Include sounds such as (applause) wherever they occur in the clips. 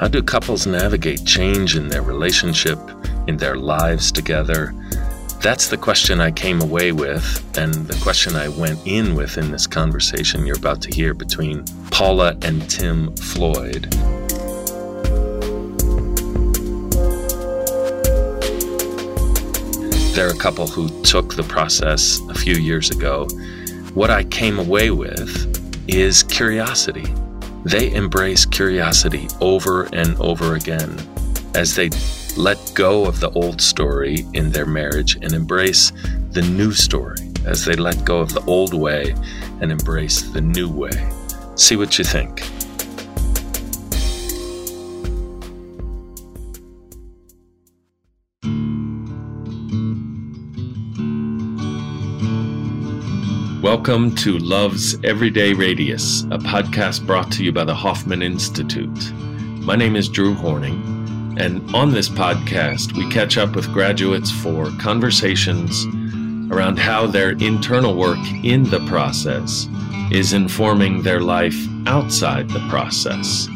How do couples navigate change in their relationship, in their lives together? That's the question I came away with, and the question I went in with in this conversation you're about to hear between Paula and Tim Floyd. They're a couple who took the process a few years ago. What I came away with is curiosity. They embrace curiosity over and over again as they let go of the old story in their marriage and embrace the new story as they let go of the old way and embrace the new way. See what you think. Welcome to Love's Everyday Radius, a podcast brought to you by the Hoffman Institute. My name is Drew Horning, and on this podcast, we catch up with graduates for conversations around how their internal work in the process is informing their life outside the process,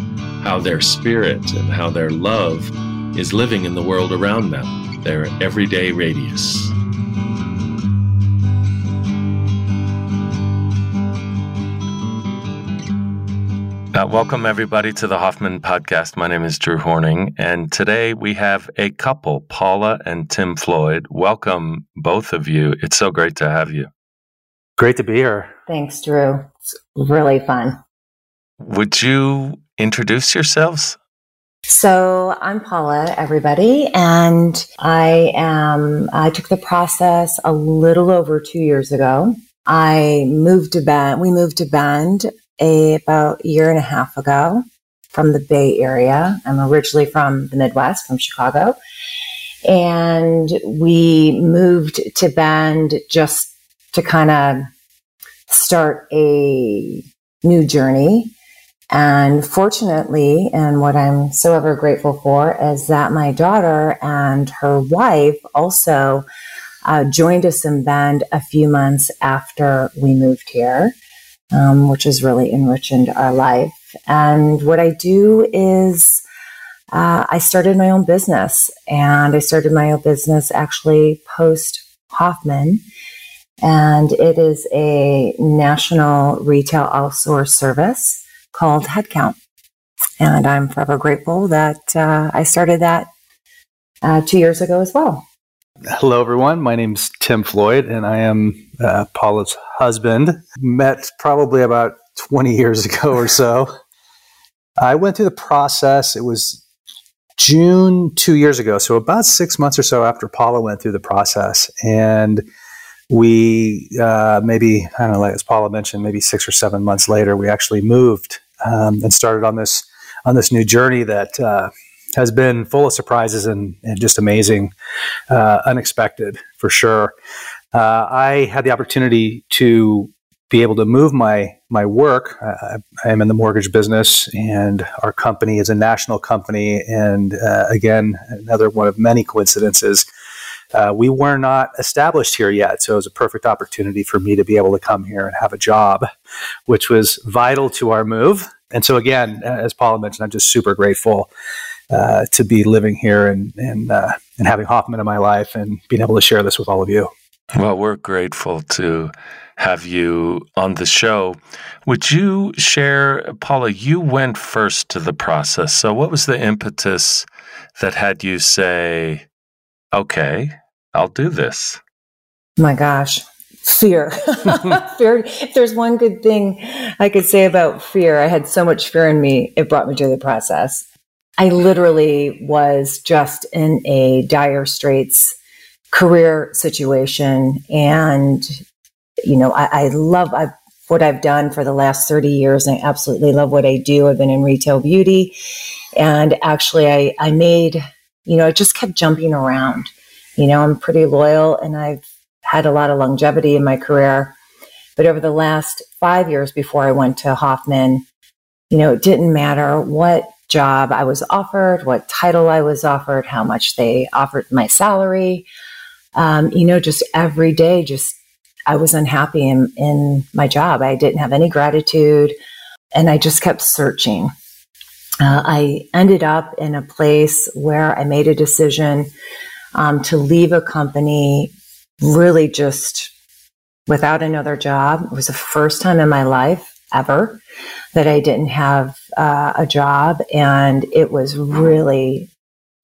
how their spirit and how their love is living in the world around them, their everyday radius. Uh, welcome, everybody, to the Hoffman Podcast. My name is Drew Horning, and today we have a couple, Paula and Tim Floyd. Welcome, both of you. It's so great to have you. Great to be here. Thanks, Drew. It's really fun. Would you introduce yourselves? So, I'm Paula, everybody, and I am, I took the process a little over two years ago. I moved to Bend. We moved to Bend a, about a year and a half ago from the Bay Area. I'm originally from the Midwest, from Chicago. And we moved to Bend just to kind of start a new journey. And fortunately, and what I'm so ever grateful for is that my daughter and her wife also uh, joined us in Bend a few months after we moved here um, which has really enriched our life. And what I do is uh, I started my own business, and I started my own business actually post Hoffman. And it is a national retail outsource service called Headkount. And I'm forever grateful that uh, I started that uh, two years ago as well. Hello, everyone. My name's Tim Floyd, and I am uh, Paula's husband. Met probably about 20 years ago or so. I went through the process. It was June two years ago, so about six months or so after Paula went through the process, and we uh, maybe I don't know, as Paula mentioned, maybe six or seven months later, we actually moved um, and started on this on this new journey that uh, has been full of surprises and, and just amazing, uh, unexpected for sure. Uh, I had the opportunity to be able to move my my work. I, am in the mortgage business, and our company is a national company. And uh, again, another one of many coincidences. Uh, we were not established here yet, so it was a perfect opportunity for me to be able to come here and have a job, which was vital to our move. And so, again, as Paula mentioned, I'm just super grateful uh, to be living here and and uh, and having Hoffman in my life and being able to share this with all of you. Well, we're grateful to have you on the show. Would you share, Paula? You went first to the process. So, what was the impetus that had you say, "Okay, I'll do this"? My gosh, fear. (laughs) fear. If there's one good thing I could say about fear, I had so much fear in me. It brought me to the process. I literally was just in a dire straits career situation. And, you know, I, I love I, what I've done for the last 30 years. I absolutely love what I do. I've been in retail beauty. And actually, I, I made, you know, I just kept jumping around. You know, I'm pretty loyal and I've had a lot of longevity in my career. But over the last five years before I went to Hoffman, you know, it didn't matter what job I was offered, what title I was offered, how much they offered my salary. Um, you know, just every day, just I was unhappy in, in my job. I didn't have any gratitude and I just kept searching. uh, I ended up in a place where I made a decision um, to leave a company really just without another job. It was the first time in my life ever that I didn't have uh, a job, and it was really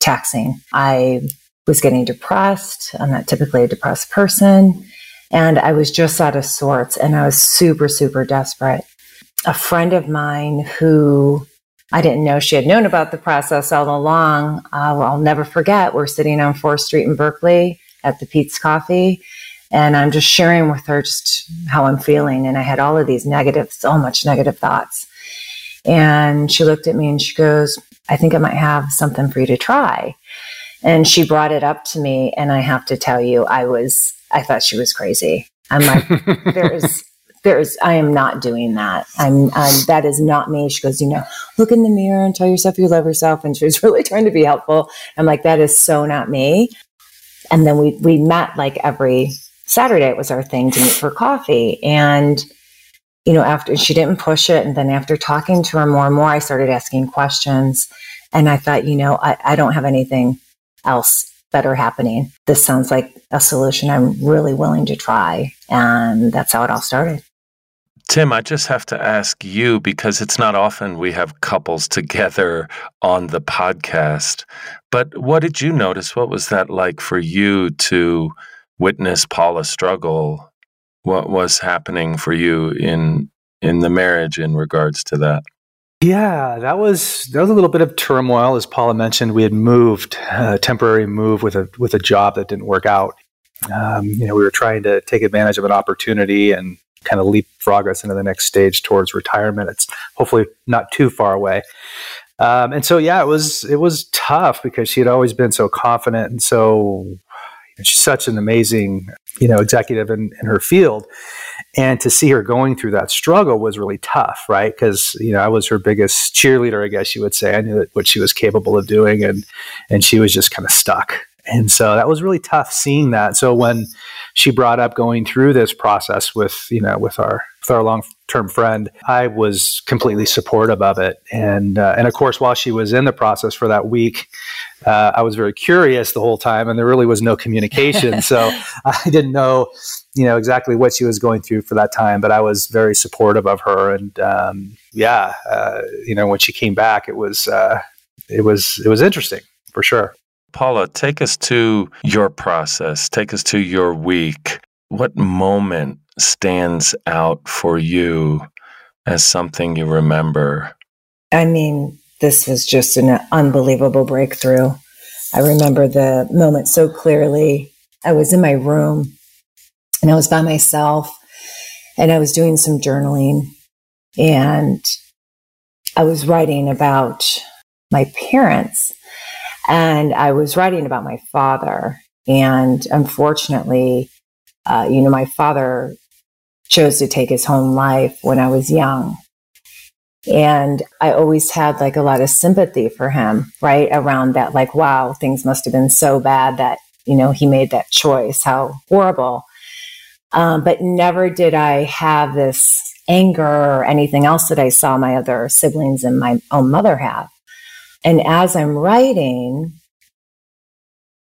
taxing. I was getting depressed. I'm not typically a depressed person. And I was just out of sorts and I was super, super desperate. A friend of mine who I didn't know she had known about the process all along. Uh, well, I'll never forget. We're sitting on 4th Street in Berkeley at the Peet's Coffee, and I'm just sharing with her just how I'm feeling. And I had all of these negative, so much negative thoughts. And she looked at me and she goes, I think I might have something for you to try. And she brought it up to me. And I have to tell you, I was, I thought she was crazy. I'm like, (laughs) there's, there's, I am not doing that. I'm, I'm, that is not me. She goes, you know, look in the mirror and tell yourself you love yourself. And she was (laughs) really trying to be helpful. I'm like, that is so not me. And then we, we met like every Saturday. It was our thing to meet for coffee. And, you know, after she didn't push it. And then after talking to her more and more, I started asking questions. And I thought, you know, I, I don't have anything else better happening. This sounds like a solution I'm really willing to try. And that's how it all started. Tim, I just have to ask you because it's not often we have couples together on the podcast. But what did you notice? What was that like for you to witness Paula struggle? What was happening for you in in the marriage in regards to that? Yeah, that was that was a little bit of turmoil, as Paula mentioned. We had moved a temporary move with a with a job that didn't work out. Um, you know, we were trying to take advantage of an opportunity and kind of leapfrog us into the next stage towards retirement. It's hopefully not too far away. Um, and so, yeah, it was it was tough because she had always been so confident and so she's such an amazing you know executive in, in her field. And to see her going through that struggle was really tough right? Because you know i was her biggest cheerleader i guess you would say. I knew what she was capable of doing and and she was just kind of stuck. And so that was really tough seeing that. So when she brought up going through this process with you know with our with our long term friend i was completely supportive of it. And uh, and of course while she was in the process for that week uh, i was very curious the whole time and there really was no communication. (laughs) So i didn't know you know exactly what she was going through for that time but i was very supportive of her. And um, yeah uh, you know when she came back it was uh, it was it was interesting for sure. Paula, take us to your process, take us to your week. What moment stands out for you as something you remember? I mean, this was just an unbelievable breakthrough. I remember the moment so clearly. I was in my room and I was by myself and I was doing some journaling and I was writing about my parents and I was writing about my father. And unfortunately, uh, you know, my father chose to take his own life when I was young. And I always had like a lot of sympathy for him, right? Around that, like, wow, things must have been so bad that, you know, he made that choice. How horrible. Um, but never did I have this anger or anything else that I saw my other siblings and my own mother have. And as I'm writing,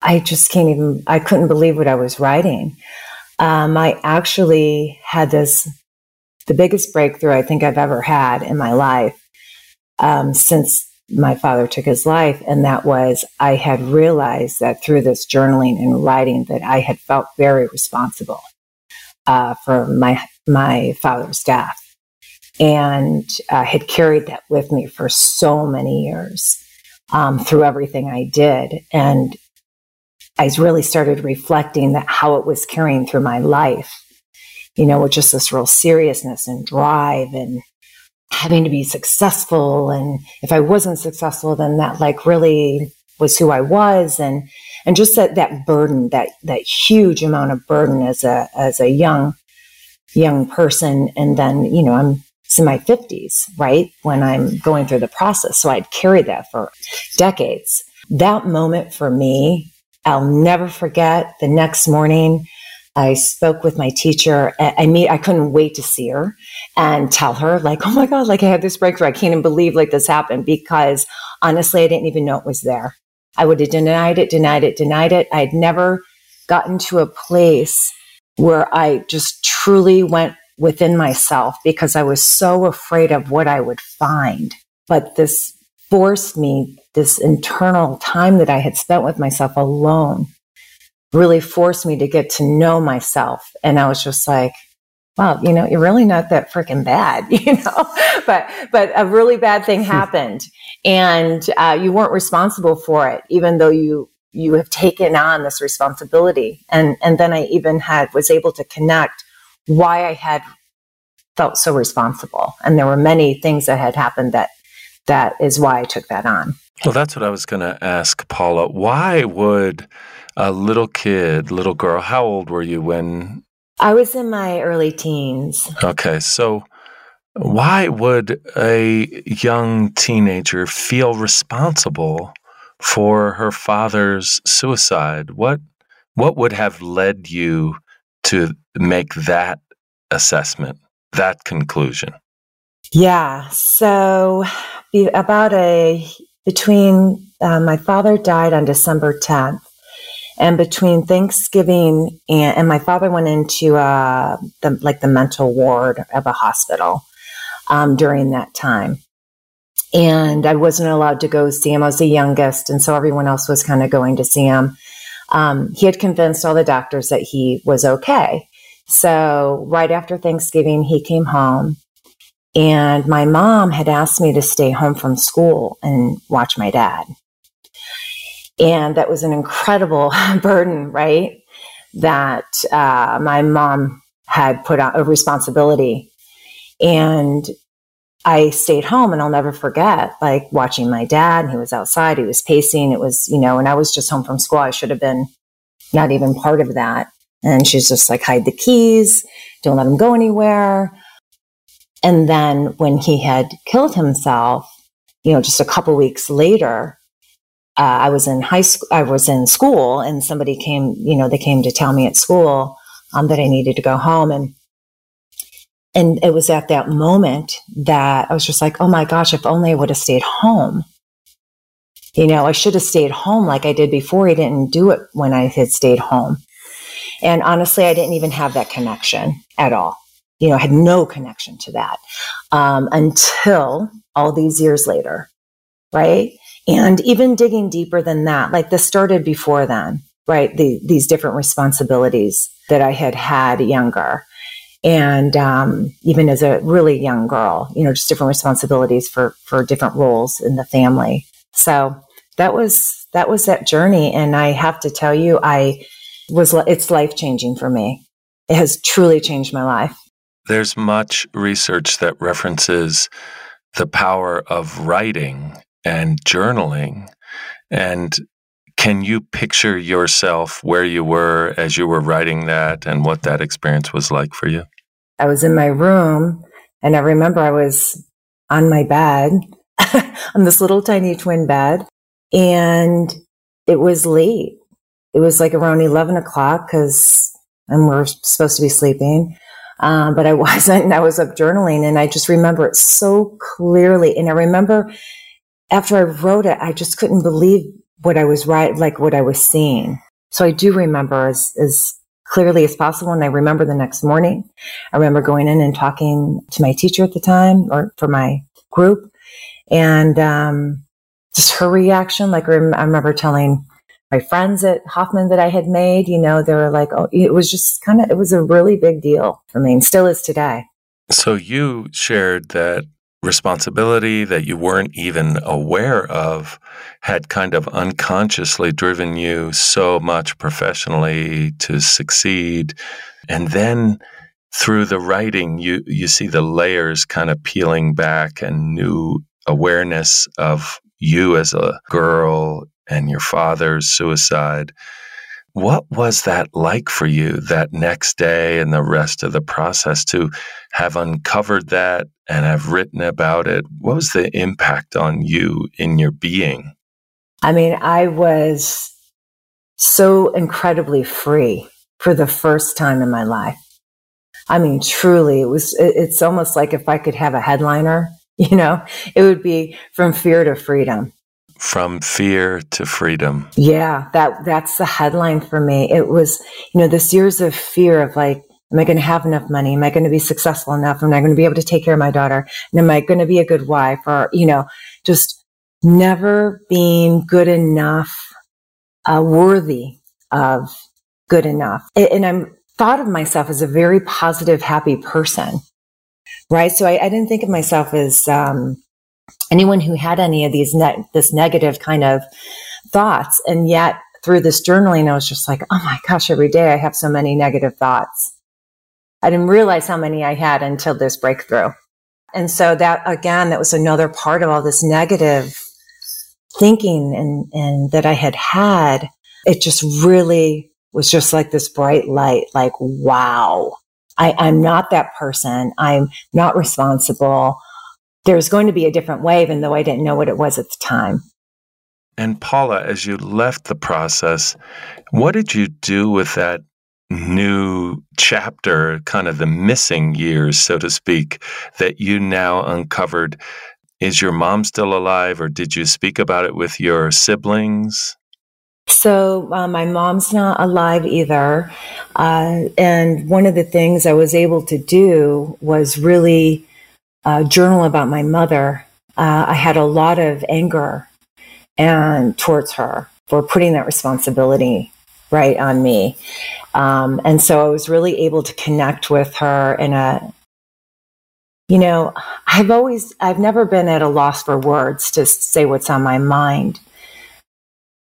I just can't even, I couldn't believe what I was writing. Um, I actually had this, the biggest breakthrough I think I've ever had in my life um, since my father took his life. And that was, I had realized that through this journaling and writing that I had felt very responsible uh, for my, my father's death and uh, had carried that with me for so many years um, through everything I did. And I really started reflecting that how it was carrying through my life, you know, with just this real seriousness and drive and having to be successful. And if I wasn't successful, then that like really was who I was. And, and just that, that burden, that, that huge amount of burden as a, as a young, young person. And then, you know, I'm in my 50s, right? When I'm going through the process. So I'd carried that for decades. That moment for me, I'll never forget the next morning. I spoke with my teacher. I mean, I couldn't wait to see her and tell her, like, oh my God, like I had this breakthrough. I can't even believe like this happened because honestly, I didn't even know it was there. I would have denied it, denied it, denied it. I had never gotten to a place where I just truly went within myself because I was so afraid of what I would find. But this forced me, this internal time that I had spent with myself alone really forced me to get to know myself. And I was just like, wow, you know, you're really not that freaking bad, (laughs) you know, but, but a really bad thing hmm. happened and uh, you weren't responsible for it, even though you, you have taken on this responsibility. And, and then I even had, was able to connect why I had felt so responsible. And there were many things that had happened that, that is why I took that on. Well, that's what I was going to ask Paula. Why would a little kid, little girl. How old were you when? I was in my early teens. Okay. So, why would a young teenager feel responsible for her father's suicide? What what would have led you to make that assessment, that conclusion? Yeah. So about a between uh, my father died on December 10th and between Thanksgiving and, and my father went into uh, the, like the mental ward of a hospital um, during that time. And I wasn't allowed to go see him. I was the youngest, and so everyone else was kind of going to see him. Um, he had convinced all the doctors that he was okay. So right after Thanksgiving, he came home, and my mom had asked me to stay home from school and watch my dad. And that was an incredible (laughs) burden, right? That uh, my mom had put out a responsibility. And I stayed home and I'll never forget like watching my dad. He was outside, he was pacing. It was, you know, and I was just home from school. I should have been not even part of that. And she's just like, hide the keys, don't let him go anywhere. And then when he had killed himself, you know, just a couple weeks later, uh, I was in high school, I was in school and somebody came, you know, they came to tell me at school um, that I needed to go home. And, and it was at that moment that I was just like, oh my gosh, if only I would have stayed home. You know, I should have stayed home like I did before. I didn't do it when I had stayed home. And honestly, I didn't even have that connection at all. You know, had no connection to that um, until all these years later, right? And even digging deeper than that, like this started before then, right? The, these different responsibilities that I had had younger. And um, even as a really young girl, you know, just different responsibilities for for different roles in the family. So that was that was that journey, and I have to tell you, I was it's life changing for me. It has truly changed my life. There's much research that references the power of writing and journaling. And can you picture yourself where you were as you were writing that and what that experience was like for you? I was in my room and I remember I was on my bed, (laughs) on this little tiny twin bed, and it was late. It was like around 11 o'clock because and we're supposed to be sleeping. Um, but I (laughs) wasn't. And I was up journaling and I just remember it so clearly. And I remember after I wrote it, I just couldn't believe what I was writing, like what I was seeing. So I do remember as, as clearly as possible. And I remember the next morning, I remember going in and talking to my teacher at the time or for my group and, um, just her reaction. Like I remember telling my friends at Hoffman that I had made, you know, they were like, oh, it was just kind of, it was a really big deal for me and still is today. So you shared that responsibility that you weren't even aware of had kind of unconsciously driven you so much professionally to succeed. And then through the writing, you, you see the layers kind of peeling back and new awareness of you as a girl and your father's suicide. What was that like for you that next day and the rest of the process to have uncovered that and have written about it? What was the impact on you in your being? I mean, I was so incredibly free. for the first time in my life. I mean, truly, it was, it's almost like if I could have a headliner, (laughs) you know, it would be from fear to freedom. From fear to freedom. Yeah, that, that's the headline for me. It was, you know, this years of fear of like, Am I going to have enough money? Am I going to be successful enough? Am I going to be able to take care of my daughter? And am I going to be a good wife? Or, you know, just never being good enough, uh, worthy of good enough. And I'm thought of myself as a very positive, happy person. Right. So I, I didn't think of myself as, um, anyone who had any of these net, this negative kind of thoughts. And yet through this journaling, I was just like, oh my gosh, every day I have so many negative thoughts. I didn't realize how many I had until this breakthrough. And so that again, that was another part of all this negative thinking and, and that I had had. It just really was just like this bright light, like, wow, I, I'm not that person. I'm not responsible. There's going to be a different way, even though I didn't know what it was at the time. And Paula, as you left the process, what did you do with that new chapter, kind of the missing years, so to speak, that you now uncovered? Is your mom still alive, or did you speak about it with your siblings? So uh, my mom's not alive either, uh, and one of the things I was able to do was really uh, journal about my mother. Uh, I had a lot of anger and towards her for putting that responsibility right on me, um, and so I was really able to connect with her in a you know, I've always, I've never been at a loss for words to say what's on my mind.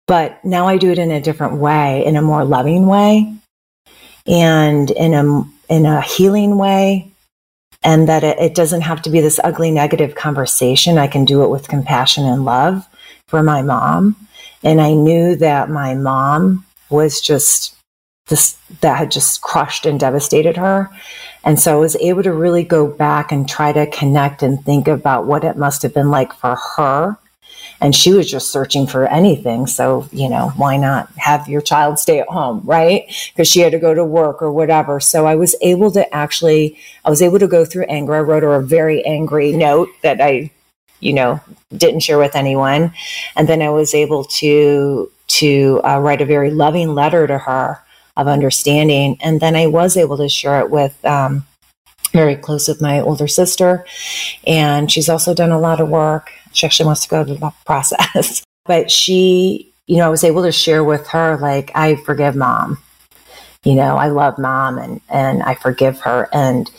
But now I do it in a different way, in a more loving way and in a, in a healing way. And that it, it doesn't have to be this ugly negative conversation. I can do it with compassion and love for my mom. And I knew that my mom was just this, that had just crushed and devastated her. And so I was able to really go back and try to connect and think about what it must have been like for her and she was just searching for anything. So, you know, why not have your child stay at home, right? Because she had to go to work or whatever. So I was able to actually, I was able to go through anger. I wrote her a very angry note that I, you know, didn't share with anyone. And then I was able to, to uh, write a very loving letter to her of understanding. And then I was able to share it with, um, very close with my older sister. And she's also done a lot of work. She actually wants to go to the process. (laughs) but she, you know, I was able to share with her, like, I forgive mom. You know, I love mom and, and I forgive her. And,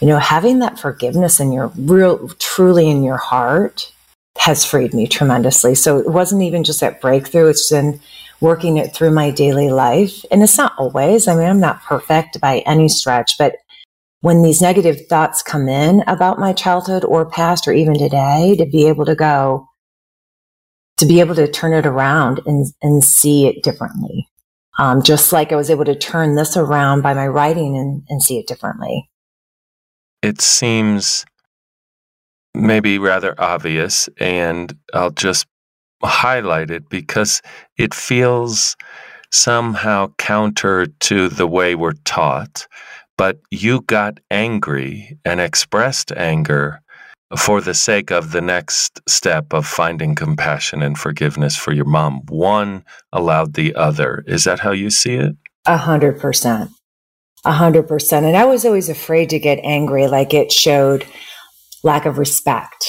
you know, having that forgiveness in your real, truly in your heart has freed me tremendously. So it wasn't even just that breakthrough. It's been working it through my daily life. And it's not always, I mean, I'm not perfect by any stretch, but when these negative thoughts come in about my childhood or past or even today, to be able to go, to be able to turn it around and, and see it differently. Um, just like I was able to turn this around by my writing and, and see it differently. It seems maybe rather obvious, and I'll just highlight it because it feels somehow counter to the way we're taught but you got angry and expressed anger for the sake of the next step of finding compassion and forgiveness for your mom. One allowed the other. Is that how you see it? A hundred percent. A hundred percent. And I was always afraid to get angry, like it showed lack of respect,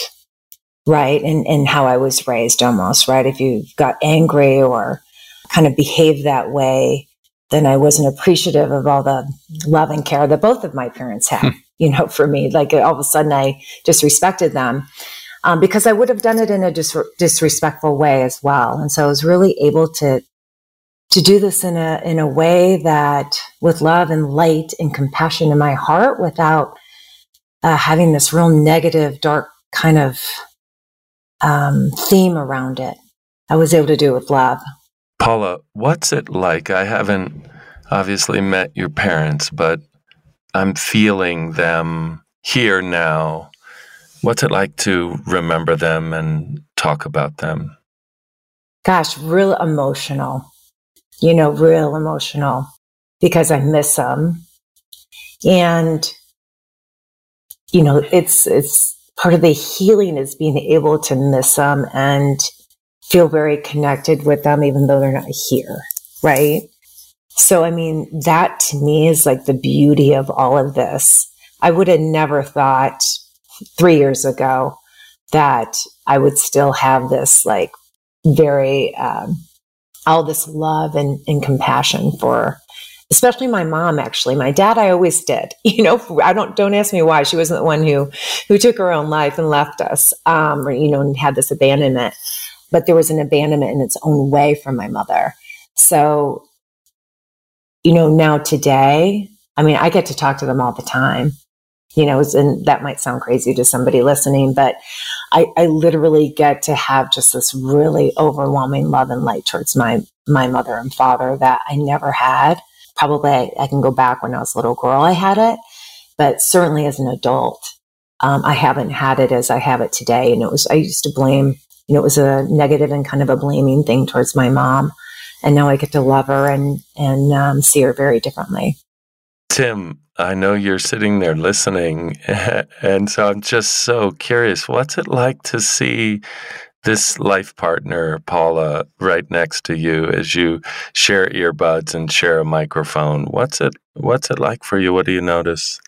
right? And and how I was raised almost, right? If you got angry or kind of behaved that way, then I wasn't appreciative of all the love and care that both of my parents had, hmm. you know, for me. Like all of a sudden I disrespected them um, because I would have done it in a dis- disrespectful way as well. And so I was really able to to do this in a in a way that with love and light and compassion in my heart without uh, having this real negative dark kind of um, theme around it i was able to do it with love Paula, what's it like? I haven't obviously met your parents, but I'm feeling them here now. What's it like to remember them and talk about them? Gosh, real emotional. You know, real emotional. because I miss them. And, you know, it's, it's part of the healing is being able to miss them and feel very connected with them, even though they're not here. Right. So, I mean, that to me is like the beauty of all of this. I would have never thought three years ago that I would still have this like very, um, all this love and, and compassion for especially my mom actually my dad i always did (laughs) you know i don't don't ask me why she wasn't the one who who took her own life and left us um or you know and had this abandonment but there was an abandonment in its own way from my mother so you know now today i mean i get to talk to them all the time you know and that might sound crazy to somebody listening but I, I literally get to have just this really overwhelming love and light towards my my mother and father that I never had. Probably I, I can go back when I was a little girl, I had it, but certainly as an adult, um, I haven't had it as I have it today. And it was I used to blame, you know, it was a negative and kind of a blaming thing towards my mom, and now I get to love her and and um, see her very differently. Tim, I know you're sitting there listening. (laughs) And so I'm just so curious what's it like to see this life partner, Paula, right next to you as you share earbuds and share a microphone? What's it what's it like for you? What do you notice?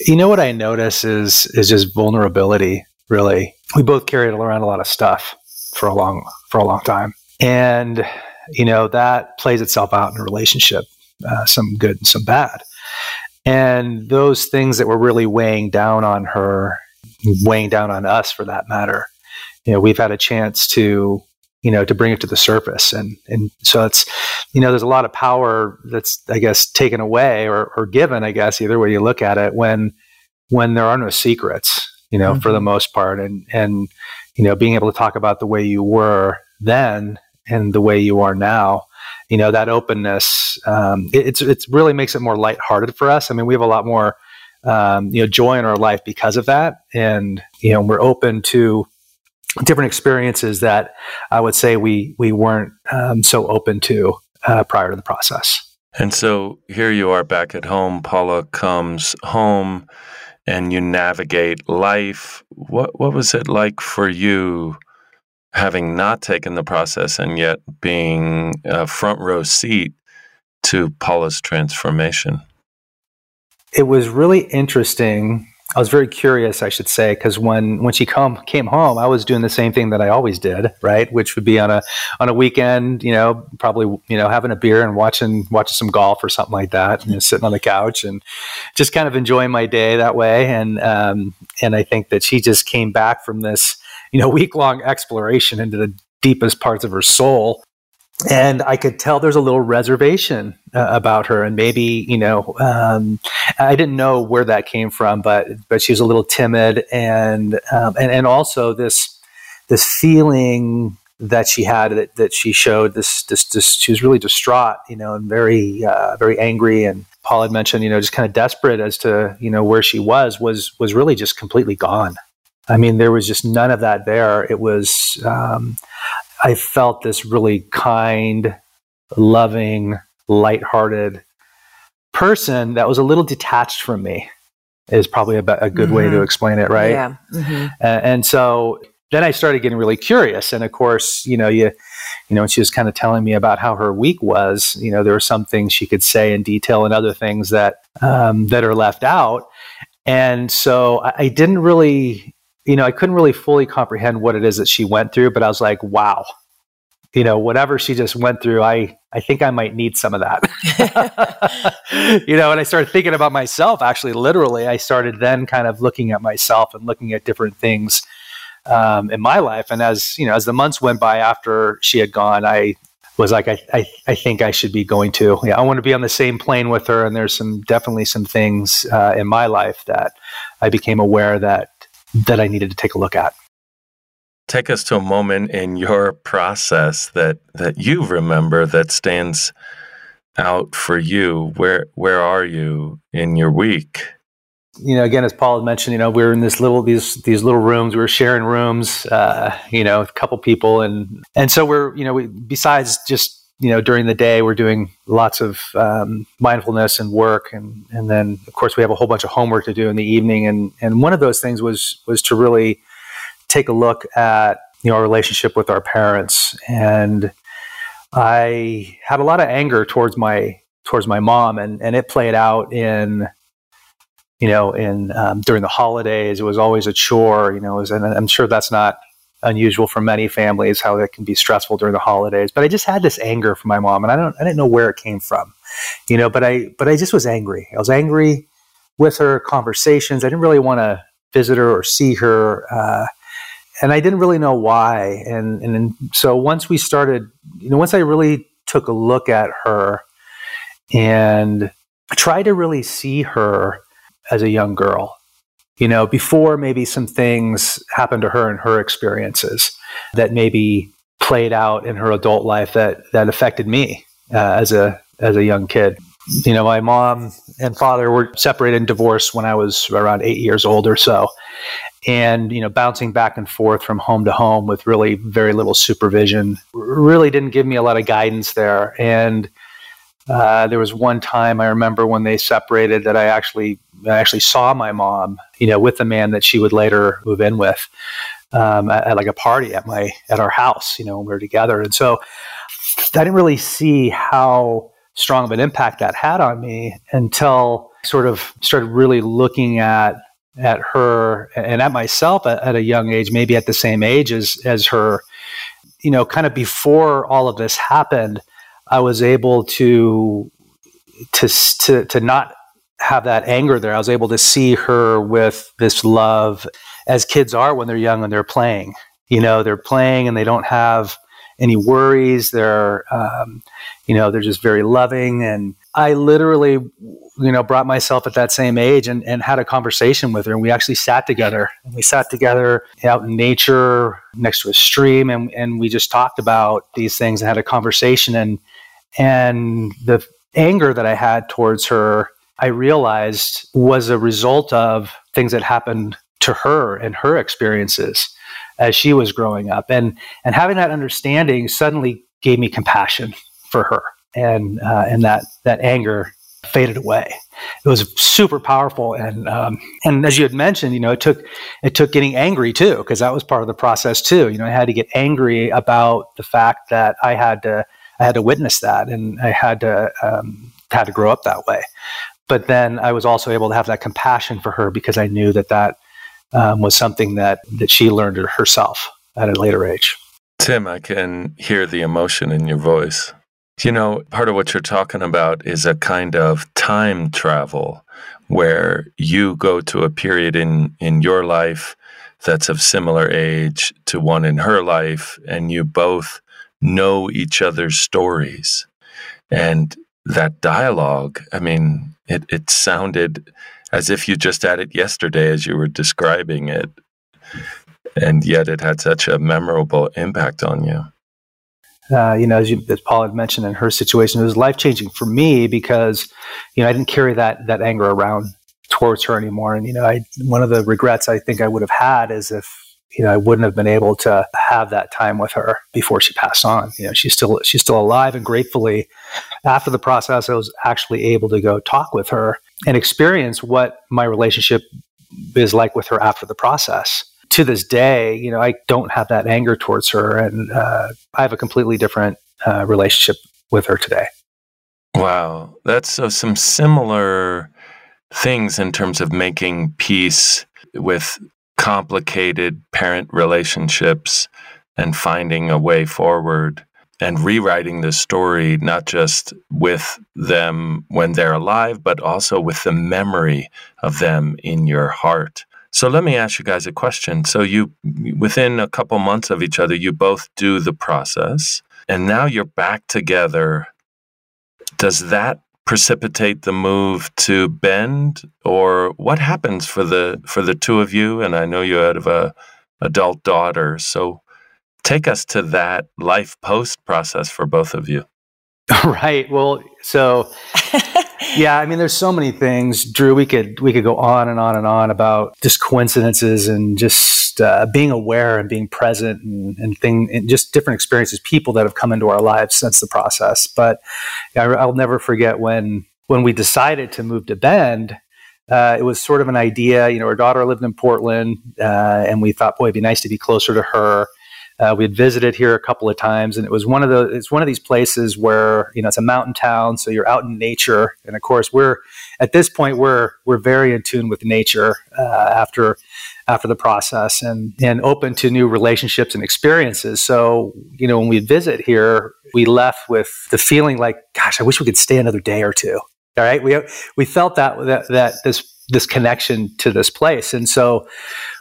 You know what I notice is is just vulnerability, really. We both carried around a lot of stuff for a long for a long time. And you know, that plays itself out in a relationship, uh, some good and some bad. And those things that were really weighing down on her, weighing down on us for that matter, you know, we've had a chance to, you know, to bring it to the surface. And, and so it's, you know, there's a lot of power that's, I guess, taken away or, or given, I guess, either way you look at it when, when there are no secrets, you know, mm-hmm. for the mm-hmm. most part. And, and, you know, being able to talk about the way you were then and the way you are now you know that openness um, it, it's it's really makes it more lighthearted for us i mean we have a lot more um, you know joy in our life because of that and you know we're open to different experiences that i would say we we weren't um, so open to uh, prior to the process and so here you are back at home paula comes home and you navigate life what what was it like for you having not taken the process and yet being a front row seat to Paula's transformation? It was really interesting. I was very curious, I should say, because when when she come came home, I was doing the same thing that I always did, right? Which would be on a on a weekend, you know, probably you know having a beer and watching watching some golf or something like that, know, sitting on the couch and just kind of enjoying my day that way. And um, and I think that she just came back from this you know (laughs) week long exploration into the deepest parts of her soul and I could tell there's a little reservation uh, about her, and maybe you know, um, I didn't know where that came from, but but she was a little timid, and um, and and also this this feeling that she had that, that she showed this, this this she was really distraught, you know, and very uh, very angry, and Paul had mentioned, you know, just kind of desperate as to you know where she was was was really just completely gone. I mean, there was just none of that there. It was, um, I felt this really kind, loving, lighthearted person that was a little detached from me, is probably a, a good mm-hmm. way to mm-hmm. explain it, right? Yeah. Mm-hmm. And, and so then I started getting really curious. And of course, you know, you, you know, she was kind of telling me about how her week was. You know, there were some things she could say in detail, and other things that um, that are left out. And so I, I didn't really you know, I couldn't really fully comprehend what it is that she went through, but I was like, wow, you know, whatever she just went through, I, I think I might need some of that. (laughs) you know, and I started thinking about myself, actually, literally. I started then kind of looking at myself and looking at different things um, in my life. And as, you know, as the months went by after she had gone, I was like, I, I, I think I should be going to. Yeah, I want to be on the same plane with her. And there's some definitely some things uh, in my life that I became aware that that I needed to take a look at. Take us to a moment in your process that that you remember that stands out for you. Where where are you in your week? you know, again, as Paul had mentioned, you know, we are in this little these these little rooms. We were sharing rooms, uh, you know, a couple people, and and so we're you know, we, besides just you know, during the day, we're doing lots of um, mindfulness and work, and and then of course we have a whole bunch of homework to do in the evening. And and one of those things was was to really take a look at you know our relationship with our parents. And I had a lot of anger towards my towards my mom, and and it played out in you know in um, during the holidays. It was always a chore. You know, was, and I'm sure that's not unusual for many families how that can be stressful during the holidays. But I just had this anger for my mom, and I don't I didn't know where it came from, you know. But I but I just was angry. I was angry with her conversations. I didn't really want to visit her or see her. Uh, and I didn't really know why. And and so once we started, you know, once I really took a look at her and tried to really see her as a young girl you know, before maybe some things happened to her and her experiences that maybe played out in her adult life that that affected me uh, as a as a young kid. You know, my mom and father were separated and divorced when I was around eight years old or so. And, you know, bouncing back and forth from home to home with really very little supervision really didn't give me a lot of guidance there. And uh, there was one time I remember when they separated that I actually I actually saw my mom, you know, with the man that she would later move in with, um, at, at, like a party at my at our house, you know, when we were together. And so I didn't really see how strong of an impact that had on me until I sort of started really looking at at her and at myself at, at a young age, maybe at the same age as as her, you know, kind of before all of this happened I was able to to to to not have that anger there. I was able to see her with this love, as kids are when they're young and they're playing. You know, they're playing and they don't have any worries. They're, um, you know, they're just very loving. And I literally, you know, brought myself at that same age and, and had a conversation with her. And we actually sat together. And we sat together out in nature next to a stream, and, and we just talked about these things and had a conversation. And and the anger that I had towards her, I realized was a result of things that happened to her and her experiences as she was growing up. And, and having that understanding suddenly gave me compassion for her. And, uh, and that, that anger faded away. It was super powerful, and um, and as you had mentioned, you know, it took it took getting angry too, because that was part of the process too. You know, I had to get angry about the fact that I had to I had to witness that, and I had to um, had to grow up that way. But then I was also able to have that compassion for her because I knew that that um, was something that that she learned herself at a later age. Tim, I can hear the emotion in your voice. You know, part of what you're talking about is a kind of time travel where you go to a period in in your life that's of similar age to one in her life and you both know each other's stories. And that dialogue, I mean, it, it sounded as if you just had it yesterday as you were describing it. And yet it had such a memorable impact on you. Uh, you know, as, you, as, Paul had mentioned in her situation, it was life changing for me because, you know, I didn't carry that that anger around towards her anymore. And you know, I one of the regrets I think I would have had is if you know, I wouldn't have been able to have that time with her before she passed on. You know, she's still she's still alive, and gratefully, after the process, I was actually able to go talk with her and experience what my relationship is like with her after the process. To this day, you know, I don't have that anger towards her, and uh, I have a completely different uh, relationship with her today. Wow, that's so some similar things in terms of making peace with complicated parent relationships and finding a way forward and rewriting the story, not just with them when they're alive, but also with the memory of them in your heart. So let me ask you guys a question. So you, within a couple months of each other, you both do the process and now you're back together. Does that precipitate the move to Bend, or what happens for the for the two of you? And I know you have a adult daughter, so take us to that life post process for both of you. (laughs) Right. Well, so yeah, I mean, there's so many things, Drew. We could we could go on and on and on about just coincidences and just just uh, being aware and being present and, and thing and just different experiences, people that have come into our lives since the process. But I, I'll never forget when when we decided to move to Bend. Uh, it was sort of an idea. You know, our daughter lived in Portland, uh, and we thought, boy, it'd be nice to be closer to her. Uh, we had visited here a couple of times, and it was one of the it's one of these places where you know it's a mountain town, so you're out in nature, and of course we're at this point we're we're very in tune with nature uh, after after the process and and open to new relationships and experiences. So you know when we visit here, we left with the feeling like, gosh, I wish we could stay another day or two. All right, we we felt that that, that this this connection to this place. And so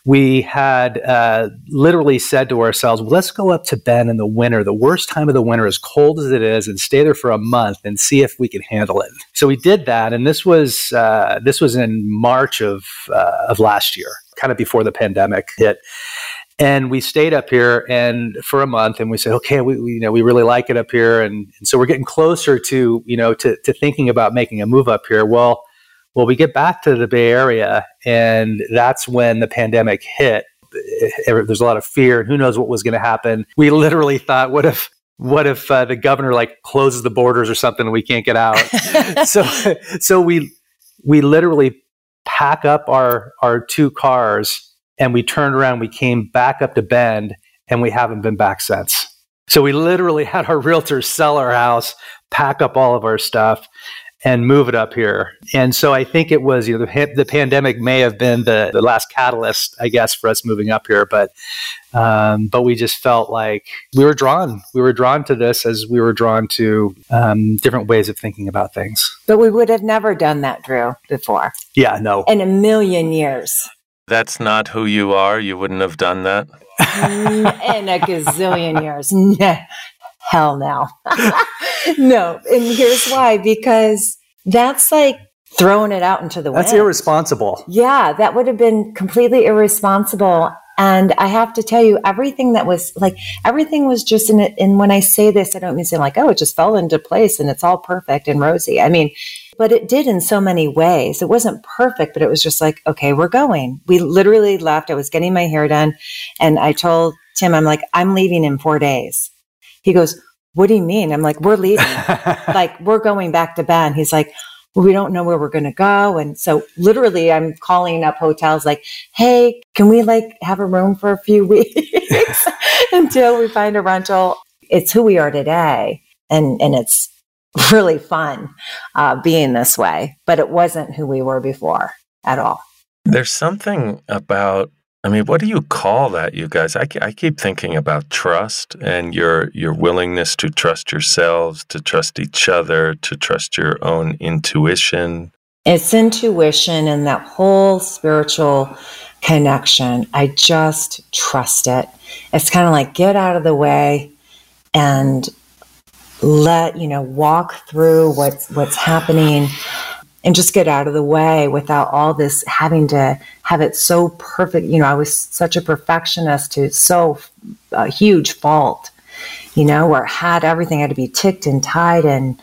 we had uh, literally said to ourselves, let's go up to Bend in the winter, the worst time of the winter, as cold as it is, and stay there for a month and see if we can handle it. So we did that, and this was uh, this was in March of uh, of last year, kind of before the pandemic hit. And we stayed up here and for a month, and we said, okay, we, we you know we really like it up here, and, and so we're getting closer to you know to, to thinking about making a move up here. Well well, we get back to the Bay Area, and that's when the pandemic hit. There's a lot of fear, and who knows what was going to happen. We literally thought, what if what if uh, the governor like closes the borders or something and we can't get out (laughs) so so we we literally pack up our our two cars and we turned around we came back up to bend and we haven't been back since. So we literally (laughs) had our realtors sell our house pack up all of our stuff and move it up here. And so I think it was, you know, the, the pandemic may have been the, the last catalyst, I guess, for us moving up here. But, um, but we just felt like we were drawn. We were drawn to this as we were drawn to um, different ways of thinking about things. But we would have never done that, Drew, before. Yeah, no. In a million years. That's not who you are. You wouldn't have done that. (laughs) in a gazillion years. (laughs) hell no. (laughs) no. And here's why because that's like throwing it out into the wind. That's irresponsible. Yeah, that would have been completely irresponsible. And I have to tell you, everything that was like, everything was just in it. And when I say this, I don't mean saying like, oh, it just fell into place and it's all perfect and rosy. I mean, but it did in so many ways. It wasn't perfect, but it was just like, okay, we're going. We literally left. I was getting my hair done. And I told Tim, I'm like, I'm leaving in four days. He goes, What do you mean? I'm like, We're leaving. (laughs) like, we're going back to Bend. He's like, well, we don't know where we're going to go. And so literally I'm calling up hotels like, Hey, can we like have a room for a few (laughs) weeks (laughs) until we find a rental? It's who we are today. And, and it's really fun, uh, being this way, but it wasn't who we were before at all. There's something about I mean, what do you call that, you guys? I, I keep thinking about trust and your your willingness to trust yourselves, to trust each other, to trust your own intuition. It's intuition and that whole spiritual connection. I just trust it. It's kind of like get out of the way and let, you know, walk through what's what's happening and just get out of the way without all this having to have it so perfect. You know, I was such a perfectionist to so a huge fault, you know, where it had everything had to be ticked and tied and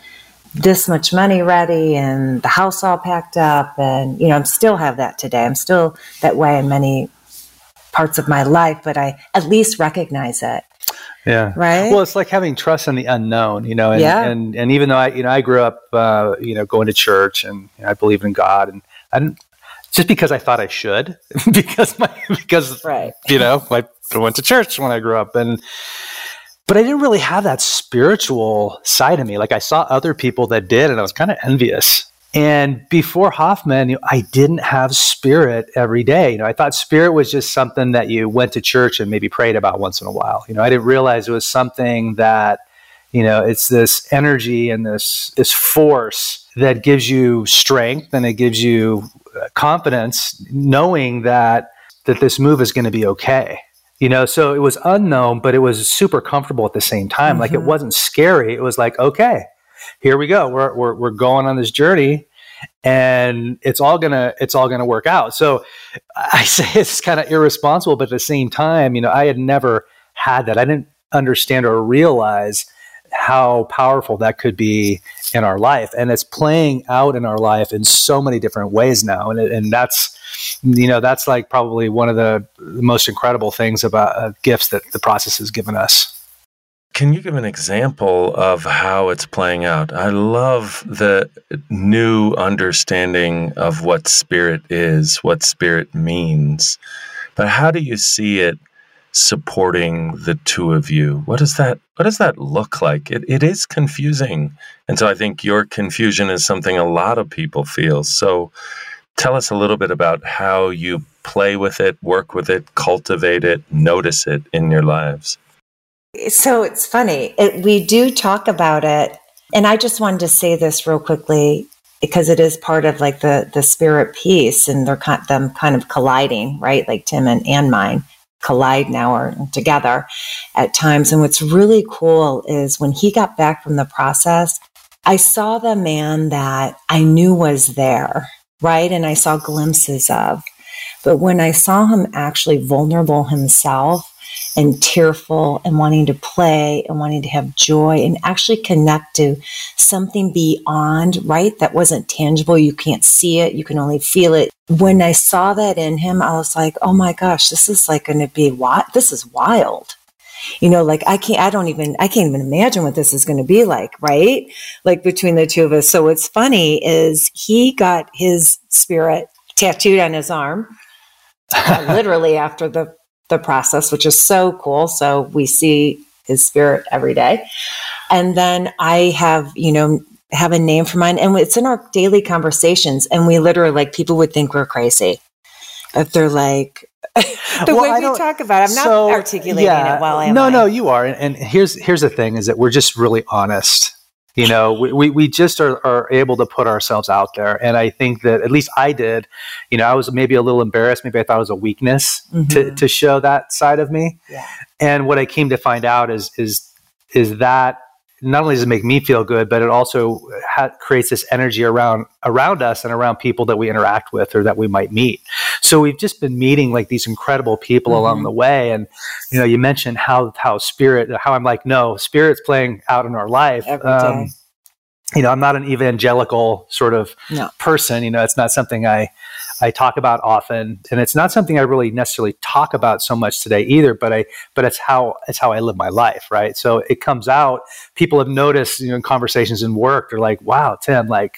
this much money ready and the house all packed up. And, you know, I'm still have that today. I'm still that way in many parts of my life, but I at least recognize it. Yeah. Right. Well, it's like having trust in the unknown, you know, and, Yeah. and, and even though I, you know, I grew up, uh, you know, going to church and you know, I believe in God and I didn't, just because I thought I should, (laughs) because my, because, Right. you know, I went to church when I grew up and, but I didn't really have that spiritual side of me. Like I saw other people that did and I was kind of envious. And before Hoffman, you know, I didn't have spirit every day. You know, I thought spirit was just something that you went to church and maybe prayed about once in a while. You know, I didn't realize it was something that, you know, it's this energy and this this force that gives you strength and it gives you uh, confidence, knowing that that this move is going to be okay. You know, so it was unknown, but it was super comfortable at the same time. Like it Mhm. wasn't scary. It was like, okay, here we go. We're, we're, we're going on this journey and it's all gonna it's all gonna work out. So I (laughs) say it's kind of irresponsible, but at the same time, you know, I had never had that. I didn't understand or realize how powerful that could be in our life, and it's playing out in our life in so many different ways now. And and that's you know, that's like probably one of the, most incredible things about uh, gifts that the process has given us. Can you give an example of how it's playing out? I love the new understanding of what spirit is, what spirit means. But how do you see it supporting the two of you? What does that what does that look like? It it is confusing. And so I think your confusion is something a lot of people feel. So tell us a little bit about how you play with it, work with it, cultivate it, notice it in your lives. So it's funny. It, we do talk about it. And I just wanted to say this real quickly because it is part of like the the spirit piece and they're kind, them kind of colliding, right? Like Tim and, and mine collide now or together at times. And what's really cool is when he got back from the process, I saw the man that I knew was there, right? And I saw glimpses of. But when I saw him actually vulnerable himself, and tearful and wanting to play and wanting to have joy and actually connect to something beyond, right? That wasn't tangible. You can't see it. You can only feel it. When I saw that in him, I was like, oh my gosh, this is like going to be what? This is wild. You know, like I can't, I don't even, I can't even imagine what this is going to be like, right? Like between the two of us. So what's funny is he got his spirit tattooed on his arm. (laughs) literally after the the process, which is so cool. So we see his spirit every day. And then I have, you know, have a name for mine and it's in our daily conversations. And we literally like people would think we're crazy if they're like, (laughs) the well, way we talk about it, I'm so, not articulating yeah, it well. no, I? no, no, you are. And here's here's the thing: is that we're just really honest you know we, we, we just are, are able to put ourselves out there and i think that at least i did you know i was maybe a little embarrassed maybe i thought it was a weakness mm-hmm. to, to show that side of me yeah. and what i came to find out is is is that not only does it make me feel good, but it also ha- creates this energy around around us and around people that we interact with or that we might meet. So we've just been meeting like these incredible people mm-hmm. along the way, and you know, you mentioned how how spirit, how I'm like, no, spirit's playing out in our life. Um, you know, I'm not an evangelical sort of no. person. You know, it's not something I I talk about often, and it's not something I really necessarily talk about so much today either. But I, but it's how it's how I live my life, right? So it comes out. People have noticed, you know, in conversations in work, they're like, "Wow, Tim, like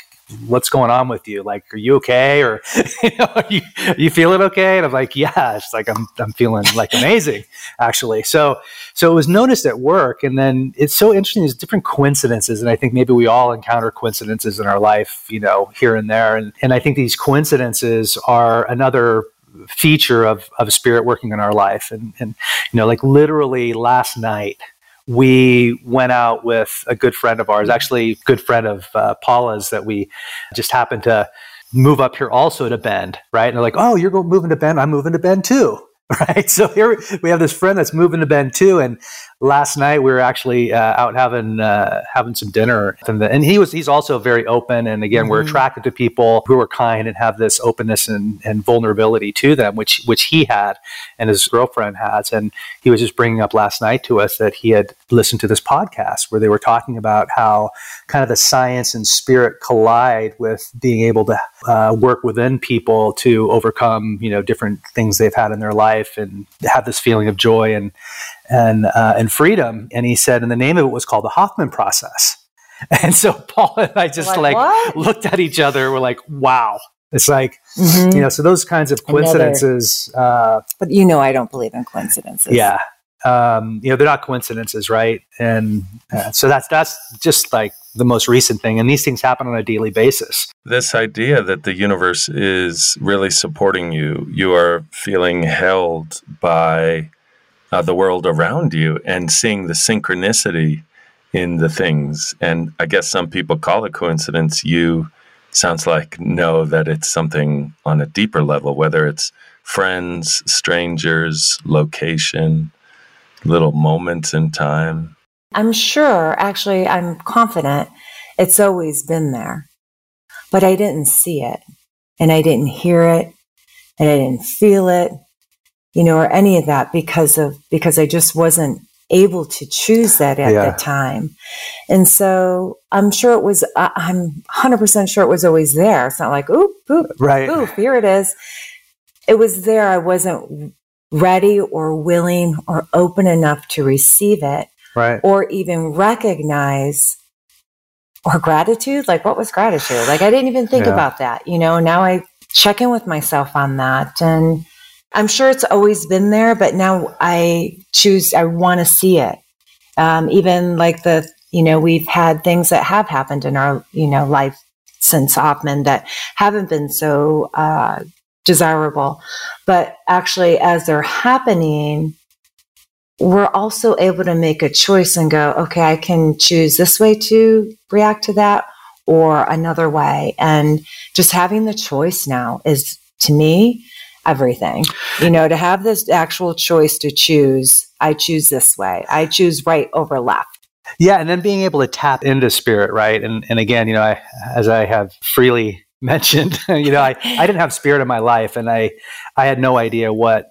what's going on with you? Like, are you okay? Or, (laughs) you know, are you, you feeling okay? And I'm like, yeah, it's like, I'm, I'm feeling like amazing actually. So, so it was noticed at work. And then it's so interesting. There's different coincidences. And I think maybe we all encounter coincidences in our life, you know, here and there. And, and I think these coincidences are another feature of, of spirit working in our life. And, and, you know, like literally last night, we went out with a good friend of ours, actually, good friend of uh, Paula's that we just happened to move up here also to Bend, right? And they're like, oh, you're moving to Bend. I'm moving to Bend too. (laughs) Right. So here we have this friend that's moving to Bend too. And last night we were actually uh, out having uh, having some dinner, and, the, and, he was he's also very open. And again, mm-hmm. we're attracted to people who are kind and have this openness and, and vulnerability to them, which which he had and his girlfriend has. And he was just bringing up last night to us that he had listened to this podcast where they were talking about how kind of the science and spirit collide with being able to uh, work within people to overcome you know different things they've had in their life and have this feeling of joy and and uh, and freedom. And he said, and the name of it was called the Hoffman process. (laughs) And so Paul and I just like, like looked at each other. We're like, wow. It's like, mm-hmm. you know, so those kinds of coincidences. Uh, but you know, I don't believe in coincidences. Yeah. Um, you know, they're not coincidences, right? And uh, so that's that's just like the most recent thing, and these things happen on a daily basis. This idea that the universe is really supporting you, you are feeling held by uh, the world around you and seeing the synchronicity in the things. And I guess some people call it coincidence. You sounds like know that it's something on a deeper level, whether it's friends, strangers, location, little moments in time. I'm sure, actually, I'm confident it's always been there, but I didn't see it and I didn't hear it and I didn't feel it you know, or any of that because of, because I just wasn't able to choose that at yeah. the time. And so I'm sure it was, I'm 100% sure it was always there. It's not like, oop, oop, right. oof, here it is. it was there. I wasn't ready or willing or open enough to receive it right. or even recognize or gratitude. Like, what was gratitude? Like, I didn't even think Yeah. about that. You know, now I check in with myself on that. And I'm sure it's always been there, but now I choose, I want to see it. Um, even like the, you know, we've had things that have happened in our, you know, life since Hoffman that haven't been so uh, desirable. But actually, as they're happening, we're also able to make a choice and go, okay, I can choose this way to react to that or another way. And just having the choice now is to me everything. You know, to have this actual choice to choose, I choose this way, I choose right over left. Yeah, and then being able to tap into spirit, right? And and again, you know, I, as I have freely (laughs) mentioned, (laughs) you know, I, I didn't have spirit in my life, and I I had no idea what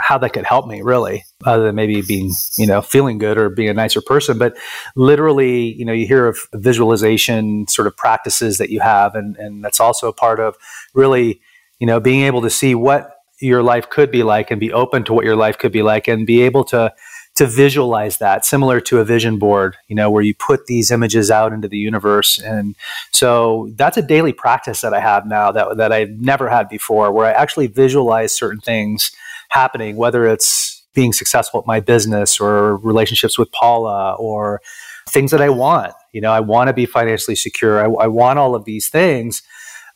how that could help me really, other than maybe being you know feeling good or being a nicer person. But literally, you know, you hear of visualization sort of practices that you have, and and that's also a part of really, you know, being able to see what your life could be like and be open to what your life could be like and be able to to visualize that similar to a vision board you know where you put these images out into the universe and so that's a daily practice that i have now that, that i've never had before where i actually visualize certain things happening whether it's being successful at my business or relationships with paula or things that i want you know i want to be financially secure I, I want all of these things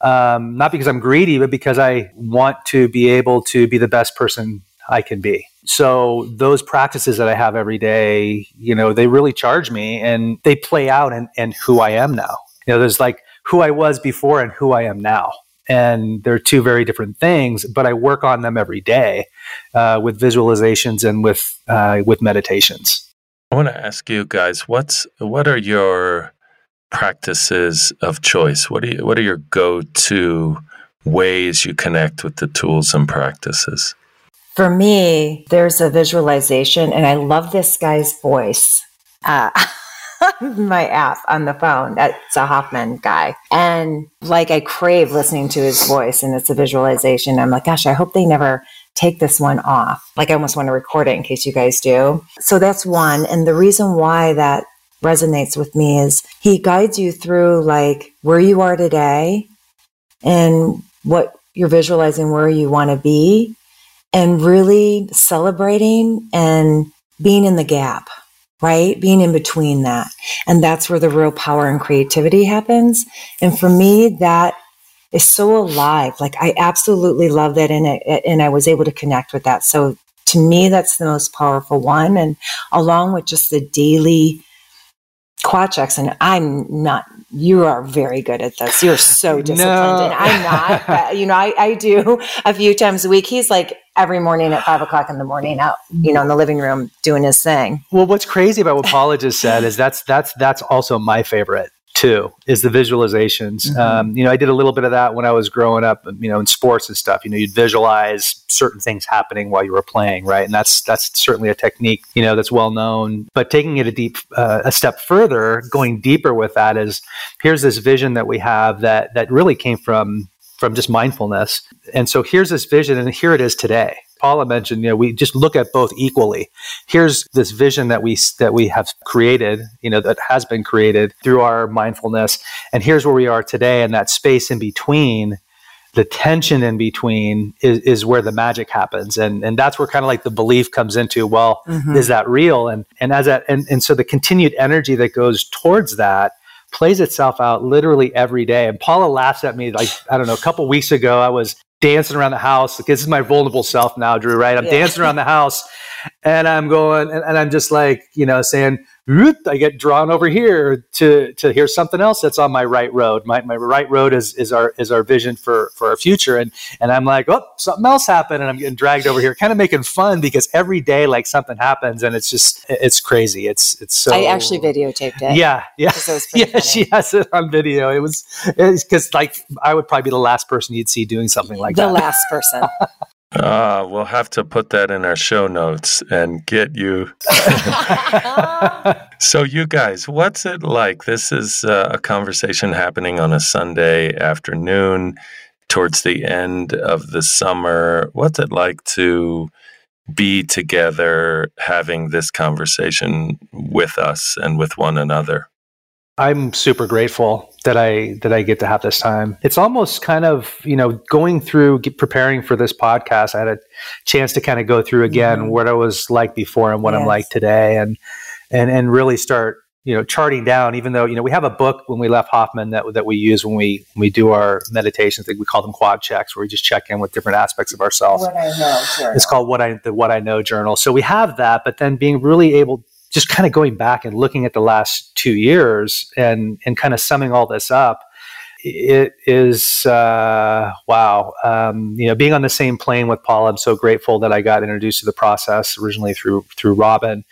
um, not because i'm greedy but because i want to be able to be the best person i can be so those practices that I have every day, you know, they really charge me and they play out and and who I am now. You know, there's like who I was before and who I am now. And they're two very different things, but I work on them every day uh, with visualizations and with uh, with meditations. I want to ask you guys, what's what are your practices of choice? What are you, what are your go-to ways you connect with the tools and practices? For me, there's a visualization, and I love this guy's voice. Uh, (laughs) (laughs) my app on the phone. That's a Hoffman guy. And like I crave listening to his voice and it's a visualization. I'm like, gosh, I hope they never take this one off. Like I almost want to record it in case you guys do. So that's one. And the reason why that resonates with me is he guides you through like where you are today and what you're visualizing where you want to be and really celebrating and being in the gap, right? Being in between that. And that's where the real power and creativity happens. And for me, that is so alive. Like I absolutely love that. And it, and I was able to connect with that. So to me, that's the most powerful one. And along with just the daily quad checks, and I'm not, you are very good at this. You're so (laughs) disciplined. No. And I'm not, but, you know, I, I do a few times a week. He's like every morning at five o'clock in the morning out, you know, in the living room doing his thing. Well, what's crazy about what Paula just said is that's that's that's also my favorite too. Is the visualizations. Mhm. Um, you know, I did a little bit of that when I was growing up. You know, in sports and stuff. You know, you'd visualize certain things happening while you were playing, right? And that's that's certainly a technique. You know, that's well known. But taking it a deep uh, a step further, going deeper with that is here's this vision that we have that that really came from from just mindfulness. And so here's this vision, and here it is today. Paula mentioned, you know, we just look at both equally. Here's this vision that we that we have created, you know, that has been created through our mindfulness, and here's where we are today, and that space in between, the tension in between is, is where the magic happens, and and that's where kind of like the belief comes into. Well, Mhm. is that real? And and as that and and so the continued energy that goes towards that plays itself out literally every day. And Paula laughs at me like I don't know. A couple weeks ago, I was dancing around the house. Like, this is my vulnerable self now, Drew. Right? I'm Yeah. dancing around the house, and I'm going, and, and I'm just like you know saying. I get drawn over here to to hear something else that's on my right road. My, my right road is is our is our vision for for our future, and and I'm like, oh, something else happened, and I'm getting dragged over here, kind of making fun because every day like something happens, and it's just it's crazy. It's it's so. I actually videotaped it. Yeah, yeah, it (laughs) yeah. funny. She has it on video. It was because like I would probably be the last person you'd see doing something like the that. The last person. (laughs) Ah, we'll have to put that in our show notes and get you. (laughs) So, you guys, what's it like? This is uh, a conversation happening on a Sunday afternoon. towards the end of the summer. What's it like to be together having this conversation with us and with one another? I'm super grateful that I that I get to have this time. It's almost kind of you know going through preparing for this podcast. I had a chance to kind of go through again mm-hmm. what I was like before and what yes. I'm like today, and and and really start you know charting down even though you know we have a book when we left hoffman that, that we use when we when we do our meditations we call them quad checks where we just check in with different aspects of ourselves what i know journal. it's called what i the what i know journal so we have that but then being really able just kind of going back and looking at the last two years and and kind of summing all this up it is uh, wow. Um, you know, being on the same plane with Paul, I'm so grateful that I got introduced to the process originally through through Robin,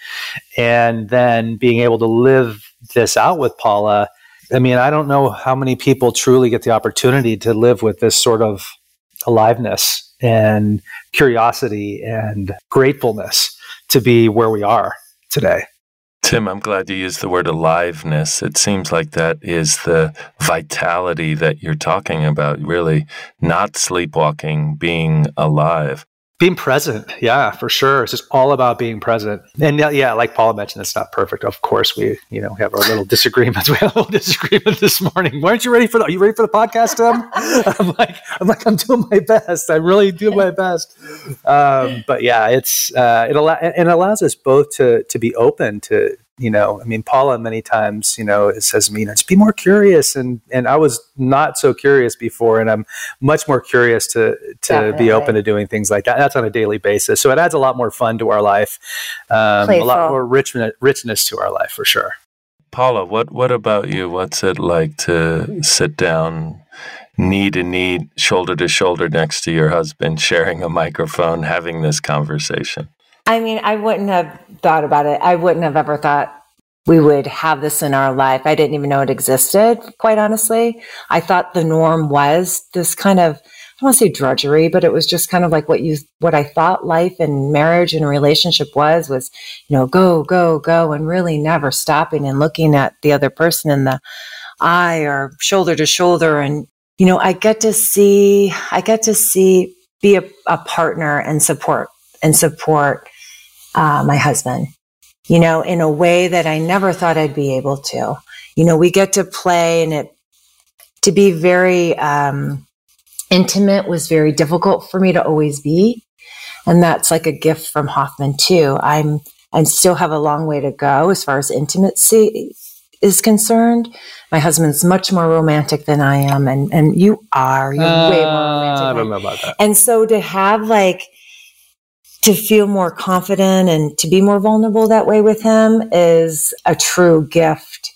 and then being able to live this out with Paula. I mean, I don't know how many people truly get the opportunity to live with this sort of aliveness and curiosity and gratefulness to be where we are today. Tim, I'm glad you used the word aliveness. It seems like that is the vitality that you're talking about, really not sleepwalking, being alive. Being present, yeah, for sure. It's just all about being present. And yeah, like Paula mentioned, it's not perfect. Of course, we you know have our little (laughs) disagreements. (laughs) We had a little disagreement this morning. Weren't you ready for the? Are you ready for the podcast, Tim? (laughs) I'm like, I'm like, I'm doing my best. I really do my best. Um, but yeah, it's uh, it allow it allows us both to to be open to you know, I mean, Paula many times, you know, it says to me, you know, just be more curious. And, and I was not so curious before, and I'm much more curious to, to be open to doing things like that. That's on a daily basis. So it adds a lot more fun to our life, um, a lot more rich, richness to our life for sure. Paula, what, what about you? What's it like to sit down knee to knee, shoulder to shoulder next to your husband, sharing a microphone, having this conversation? I mean, I wouldn't have thought about it. I wouldn't have ever thought we would have this in our life. I didn't even know it existed, quite honestly. I thought the norm was this kind of, I don't want to say drudgery, but it was just kind of like what you, what I thought life and marriage and relationship was, was, you know, go, go, go, and really never stopping and looking at the other person in the eye or shoulder to shoulder. And, you know, I get to see, I get to see, be a, a partner and support and support uh, my husband, you know, in a way that I never thought I'd be able to. You know, we get to play and it, to be very um, intimate was very difficult for me to always be. And that's like a gift from Hoffman too. I'm, I still have a long way to go as far as intimacy is concerned. My husband's much more romantic than I am, and and you are. You're uh, way more romantic. I don't know about that. And so to have like to feel more confident and to be more vulnerable that way with him is a true gift.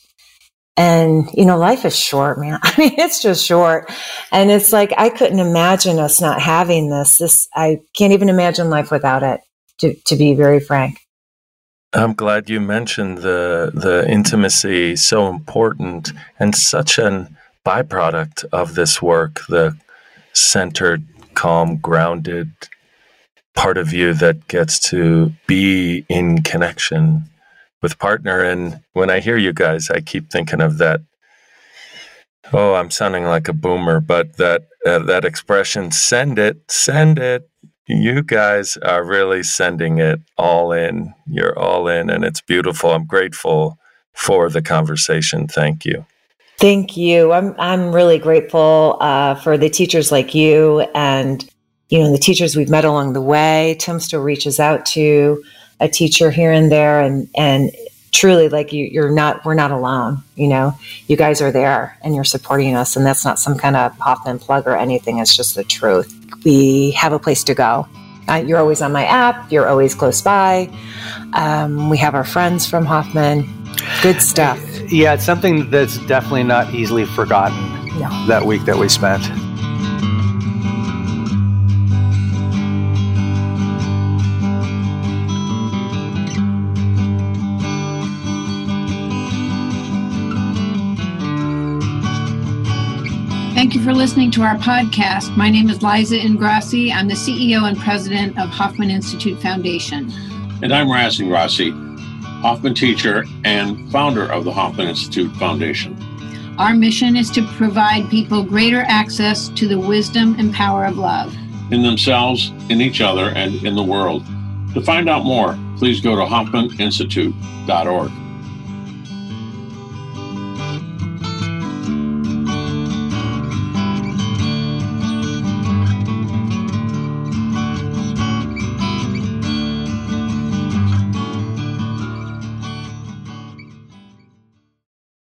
And, you know, life is short, man. (laughs) I mean, it's just short. And it's like, I couldn't imagine us not having this. This, I can't even imagine life without it, to, to be very frank. I'm glad you mentioned the the intimacy so important and such an byproduct of this work, the centered, calm, grounded part of you that gets to be in connection with partner. And when I hear you guys, I keep thinking of that. Oh, I'm sounding like a boomer, but that uh, that expression "send it, send it." You guys are really sending it all in. You're all in, and it's beautiful. I'm grateful for the conversation. Thank you. Thank you. I'm I'm really grateful uh, for the teachers like you and you know, the teachers we've met along the way. Tim still reaches out to a teacher here and there, and and truly, like you, you're not, we're not alone. You know, you guys are there and you're supporting us, and that's not some kind of Hoffman plug or anything. It's just the truth. We have a place to go. Uh, you're always on my app. You're always close by. Um, we have our friends from Hoffman. Good stuff. Yeah, it's something that's definitely not easily forgotten. No. That week that we spent. You for listening to our podcast. My name is Liza Ingrasci. I'm the CEO and president of Hoffman Institute Foundation. And I'm Raz Ingrasci, Hoffman teacher and founder of the Hoffman Institute Foundation. Our mission is to provide people greater access to the wisdom and power of love in themselves, in each other, and in the world. To find out more, please go to HoffmanInstitute.org.